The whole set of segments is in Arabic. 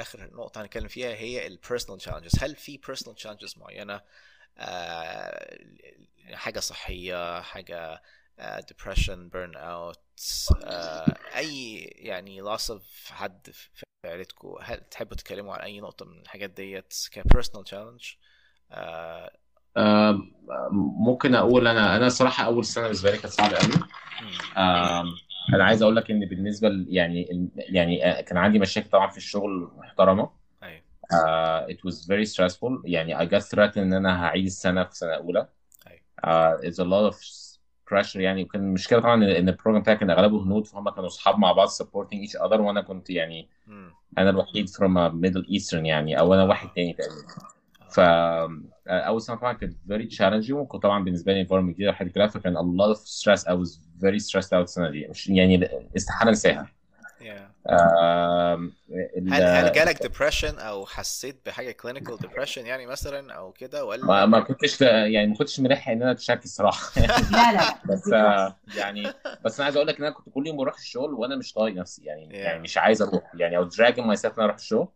آخر نقطه هنتكلم فيها هي ال personal challenges هل في personal challenges معينة؟ آه، حاجة صحية حاجة depression burnout أي يعني loss of حد في عيلتكم هل تحبوا تتكلموا عن أي نقطة من الحاجات ديت ك personal challenge آم، ممكن أقول أنا أنا الصراحه أول سنة بالنسبة لي كانت صعبة قوي أنا عايز أقول لك ان بالنسبة ل- يعني يعني آه، كان عندي مشاكل طبعا في الشغل محترمة. أيوه. آه it was very stressful. يعني I got threatened إن أنا هعيد السنة في سنة أولى. أيوه. آه it's a lot of pressure. يعني وكان المشكلة طبعا إن إن البروجرام بتاعي كان أغلبه هنود فهم كانوا أصحاب مع بعض supporting each other وأنا كنت يعني مم. أنا الوحيد from a middle eastern يعني أو أنا واحد تاني تقريبا. ف أول سنة طبعا كانت very challenging وكنت طبعا بالنسبة لي environment جديدة وحاجات كده فكان a lot of stress. I was very stressed out السنة دي. مش يعني استحالة أنساها. Yeah. ال- هل هل جالك depression أو حسيت بحاجة clinical depression يعني مثلا أو كده؟ ما ولا ما كنتش يعني ما كنتش مريح إن أنا أشتكي الصراحة. لا لا بس آه، يعني بس أنا عايز أقول لك إن أنا كنت كل يوم بروح الشغل وأنا مش طايق نفسي. يعني Yeah. يعني مش عايز أروح. يعني أو dragging myself إن أنا أروح الشغل.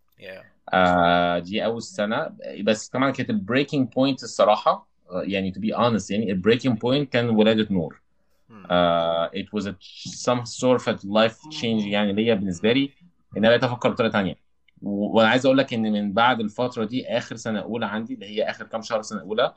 آه دي أول سنة. بس طبعا كانت ال breaking point الصراحة آه، يعني to be honest يعني ال breaking point كان ولادة نور. آه it was a some sort of life change يعني ليا بالنسبة لي إن أنا بقيت أفكر بطريقة تانية. و- وأنا عايز أقول لك إن من بعد الفترة دي آخر سنة أولى عندي اللي هي آخر كام شهر سنة أولى.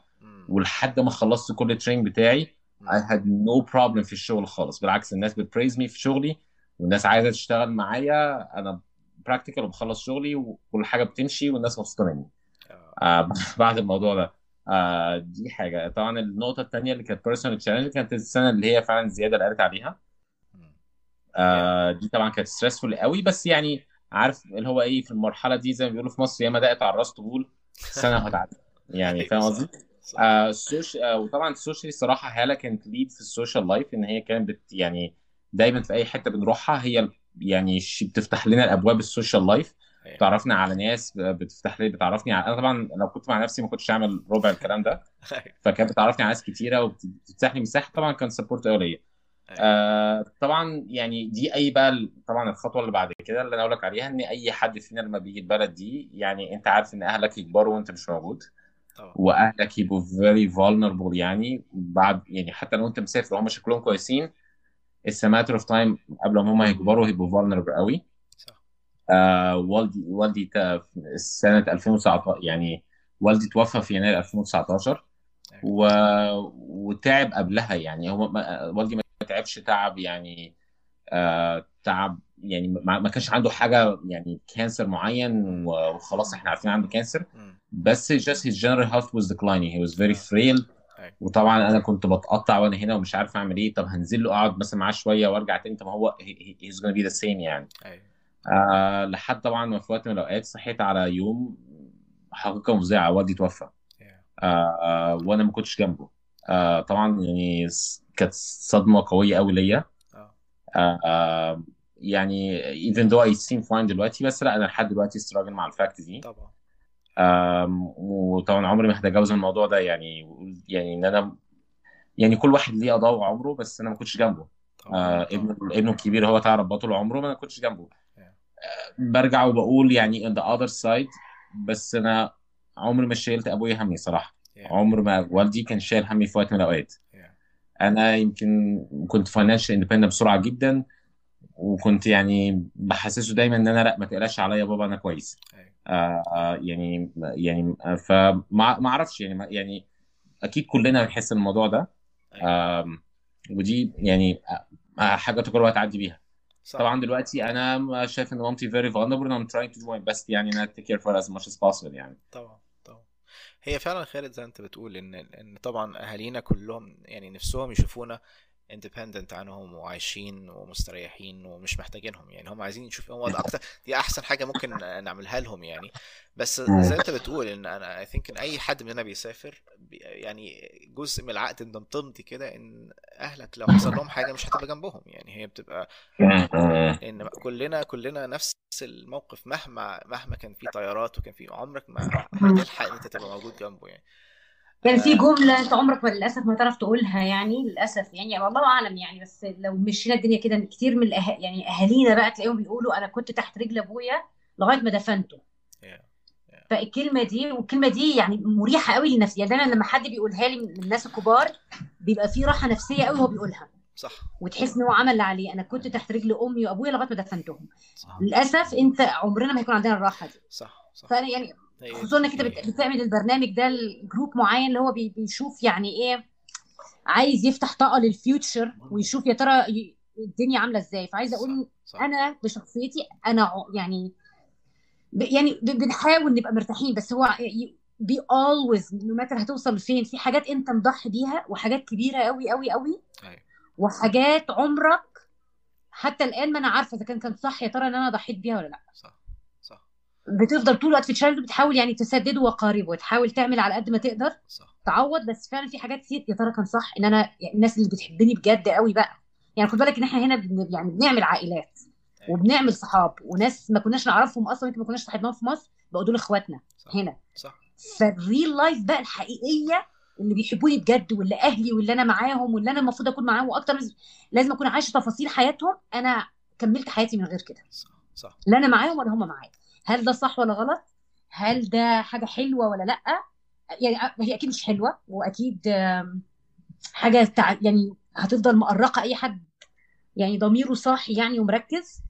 ولحد ما خلصت كل ال training بتاعي I had no problem في الشغل خالص. بالعكس الناس بت praise me في شغلي والناس عايزة تشتغل معايا أنا practical وبخلص شغلي وكل حاجة بتمشي والناس مبسوطة مني آه. آه بعد الموضوع ده آه دي حاجة طبعا النقطة الثانية اللي كانت personal challenge كانت السنة اللي هي فعلا زيادة اللي قالت عليها. آه دي طبعا كانت stressful قوي بس يعني عارف اللي هو إيه في المرحلة دي زي ما بيقولوا في مصر ياما دقت على الراس طبول سنة هتعدي يعني فاهم. قصدي؟ آه ال soc... آه وطبعا ال social الصراحة هاله كانت lead في ال social life إن هي كانت بت... يعني دايما في أي حتة بنروحها هي يعني بتفتح لنا الأبواب ال social life أيوة. بتعرفنا على ناس بتفتح لي بتعرفني على أنا طبعا لو كنت مع نفسي ما كنتش هعمل ربع الكلام ده أيوة. فكانت بتعرفني على ناس كتيرة وبتفتح لي مساحة طبعا كان سبورت قوي ليا. آه طبعا يعني دي أي بقى طبعا الخطوة اللي بعد كده اللي أنا أقول لك عليها إن أي حد فينا لما بيجي البلد دي يعني أنت عارف إن أهلك يكبروا وأنت مش موجود طبعا وأهلك يبقوا very vulnerable يعني بعد يعني حتى لو أنت مسافر وهم شكلهم كويسين it's a matter of time قبل ما هم يكبروا هيبقوا vulnerable قوي. صح. آه والدي والدي سنة 2019 يعني والدي توفى في يناير 2019 و... وتعب قبلها يعني هو ما... والدي ما تعبش تعب يعني آه تعب يعني ما... ما كانش عنده حاجة يعني cancer معين وخلاص إحنا عارفين عنده cancer. بس just his general health was declining. He was very frail. أيوة. وطبعا أنا كنت بتقطع وأنا هنا ومش عارف أعمل إيه. طب هنزل له أقعد مثلا معاه شوية وأرجع تاني. طب ما هو he's gonna be the same يعني. أيوة. آه لحد طبعا ما في وقت من الأوقات صحيت على يوم حقيقة مفزعة والدي توفى. آه آه، وأنا ما كنتش جنبه. آه طبعا يعني كانت صدمة قوية قوي ليا. آه. آه آه يعني even though I seem fine دلوقتي بس لأ أنا لحد دلوقتي استراجل مع الفاكت دي. طبعا. آم، وطبعا عمري ما هتجاوز الموضوع ده. يعني يعني إن أنا يعني كل واحد ليه قضاء وعمره بس أنا ما كنتش جنبه. آه ابنه ابنه الكبير هو تعب بطل عمره ما أنا كنتش جنبه. آه برجع وبقول يعني in the other side بس أنا عمري ما شيلت أبويا همي صراحة. Yeah. عمر ما والدي كان شايل همي في وقت من الأوقات. Yeah. أنا يمكن كنت financial independent بسرعة جدا. وكنت يعني بحسسه دايما إن أنا لأ ما تقلقش عليا يا بابا أنا كويس. أيوة. آه آه يعني يعني آه، فما ما أعرفش يعني يعني أكيد كلنا بنحس الموضوع ده. آم، ودي يعني آه، حاجة تجربة هتعدي بيها. صح. طبعا دلوقتي أنا شايف إن مامتي vulnerable and I'm trying to do my best يعني إن care of her as much as possible يعني. طبعا طبعا. هي فعلا خالد زي ما أنت بتقول إن إن طبعا أهالينا كلهم يعني نفسهم يشوفونا independent عنهم وعايشين ومستريحين ومش محتاجينهم يعني. هم عايزين يشوفوا ده أكتر دي أحسن حاجة ممكن نعملها لهم يعني. بس زي ما أنت بتقول إن أنا I think إن أي حد مننا بيسافر بي- يعني جزء من العقد انت بتمضي كده إن أهلك لو حصل لهم حاجة مش هتبقى جنبهم يعني. هي بتبقى إن كلنا كلنا نفس الموقف مهما مهما كان في طيارات وكان في عمرك ما هتلحق إن أنت تبقى موجود جنبه يعني. كان في جملة أنت عمرك ما للأسف ما تعرف تقولها يعني للأسف يعني والله أعلم يعني بس لو مشينا الدنيا كده كتير من الأه... يعني أهالينا بقى تلاقيهم بيقولوا أنا كنت تحت رجل أبويا لغاية ما دفنته. فالكلمة دي والكلمة دي يعني مريحة قوي للنفس يعني دايما لما حد بيقولها لي من الناس الكبار بيبقى في راحة نفسية قوي وهو بيقولها. صح. وتحس إن هو عمل اللي عليه أنا كنت تحت رجل أمي وأبويا لغاية ما دفنتهم. صح. للأسف أنت عمرنا ما هيكون عندنا الراحة دي. صح صح. فأنا يعني هي خصوصا إنك أنت بت- بتعمل البرنامج ده ل group معين اللي هو بي- بيشوف يعني إيه عايز يفتح طاقة لل future ويشوف يا ترى الدنيا عاملة إزاي. فعايزه أقول صح. أنا بشخصيتي أنا يعني يعني بنحاول نبقى مرتاحين بس هو بي always no matter هتوصل لفين. في حاجات أنت مضحي بيها وحاجات كبيرة قوي قوي قوي أيوه. وحاجات عمرك حتى الآن ما أنا عارفة إذا كان كان صح يا ترى إن أنا ضحيت بيها ولا لأ. صح. بتفضل طول الوقت في challenge بتحاول يعني تسدده وقاربه وتحاول تعمل على قد ما تقدر صح. تعوض بس فعلا في حاجات كتير يا ترى كان صح إن أنا يعني الناس اللي بتحبني بجد قوي بقى؟ يعني خد بالك إن إحنا هنا بن يعني بنعمل عائلات وبنعمل صحاب وناس ما كناش نعرفهم أصلا يمكن ما كناش صاحبناهم في مصر بقوا دول إخواتنا صح. هنا. صح. فالريل لايف بقى الحقيقية اللي بيحبوني بجد واللي أهلي واللي أنا معاهم واللي أنا المفروض أكون معاهم وأكتر لازم أكون عايشة تفاصيل حياتهم أنا كملت حياتي من غير كده. صح. صح. لا أنا معاهم ولا هم معايا. هل ده صح ولا غلط؟ هل ده حاجة حلوة ولا لأ؟ يعني هي أكيد مش حلوة وأكيد حاجة تع... يعني هتفضل مقرقة أي حد. يعني ضميره صاحي يعني ومركز.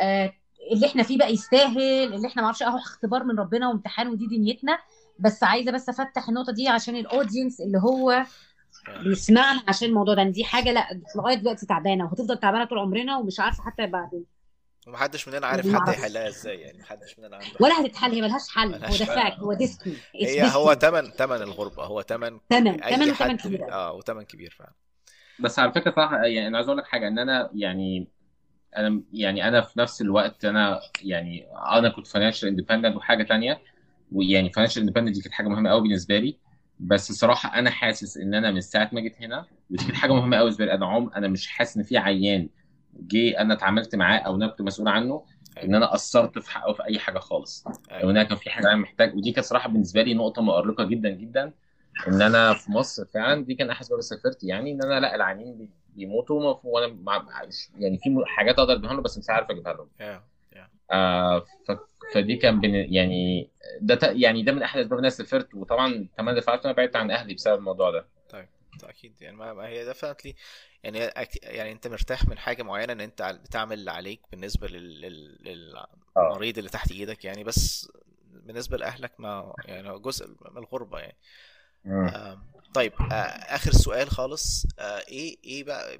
آه اللي إحنا فيه بقى يستاهل اللي إحنا معرفش أهو اختبار من ربنا وامتحان ودي دنيتنا. بس عايزة بس أفتح النقطة دي عشان ال audience اللي هو بيسمعنا عشان الموضوع ده. إن دي حاجة لأ لغاية دلوقتي تعبانة وهتفضل تعبانة طول عمرنا ومش عارفة حتى بعدين. ومحدش مننا عارف حد. يحلها إزاي يعني محدش مننا عنده ولا هتتحل هي ملهاش حل. هو ده. fact هو destiny هي هو تمن تمن الغربة. هو تمن تمن تمن وتمن كبير آه وتمن كبير فعلا. بس على فكرة صراحة يعني أنا عايز أقول لك حاجة إن أنا يعني أنا يعني أنا في نفس الوقت أنا يعني أنا كنت financial independent وحاجة تانية. ويعني financial independent دي كانت حاجة مهمة قوي بالنسبة لي. بس الصراحه أنا حاسس إن أنا من ساعة ما جيت هنا ودي كانت حاجة مهمة قوي بالنسبة لي. أنا عم أنا مش حاسس إن في عيان. جه أنا اتعاملت معاه أو ان أنا كنت مسؤول عنه إن أنا قصرت في حقه في أي حاجة خالص. أو إن أيوه أنا كان في حاجة أنا محتاج ودي كانت صراحة بالنسبة لي نقطة مؤرقة جدا جدا إن أنا في مصر فعلا دي كان احد اسباب سافرت. يعني إن أنا لا العيانين بي- بيموتوا وأنا يعني في حاجات أقدر أديها لهم بس مش عارف أجيبها لهم yeah. آه ف- فدي كان بين يعني ده ت- يعني ده من أحد أسباب إن أنا سافرت. وطبعا كمان دفعت أنا بعدت عن أهلي بسبب الموضوع ده. أكيد. يعني ما هي definitely يعني يعني أنت مرتاح من حاجة معينة إن أنت بتعمل اللي عليك بالنسبة لل... لل... آه. للمريض اللي تحت إيدك يعني. بس بالنسبة لأهلك ما يعني جزء من الغربة يعني. طيب آه، آخر سؤال خالص آه، إيه إيه بقى